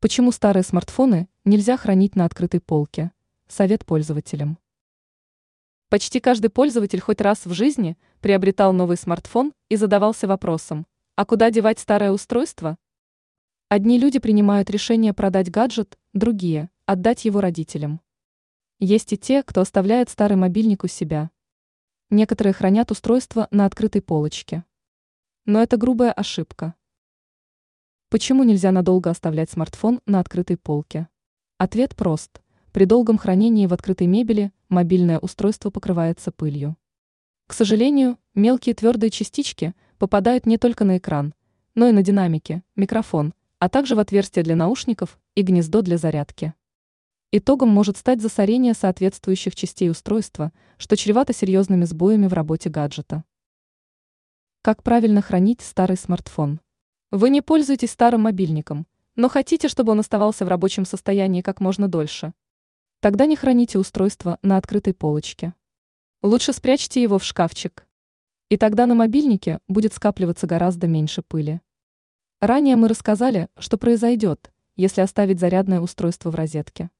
Почему старые смартфоны нельзя хранить на открытой полке? Совет пользователям. Почти каждый пользователь хоть раз в жизни приобретал новый смартфон и задавался вопросом, а куда девать старое устройство? Одни люди принимают решение продать гаджет, другие – отдать его родителям. Есть и те, кто оставляет старый мобильник у себя. Некоторые хранят устройство на открытой полочке. Но это грубая ошибка. Почему нельзя надолго оставлять смартфон на открытой полке? Ответ прост. При долгом хранении в открытой мебели мобильное устройство покрывается пылью. К сожалению, мелкие твердые частички попадают не только на экран, но и на динамики, микрофон, а также в отверстие для наушников и гнездо для зарядки. Итогом может стать засорение соответствующих частей устройства, что чревато серьезными сбоями в работе гаджета. Как правильно хранить старый смартфон? Вы не пользуетесь старым мобильником, но хотите, чтобы он оставался в рабочем состоянии как можно дольше. Тогда не храните устройство на открытой полочке. Лучше спрячьте его в шкафчик. И тогда на мобильнике будет скапливаться гораздо меньше пыли. Ранее мы рассказали, что произойдет, если оставить зарядное устройство в розетке.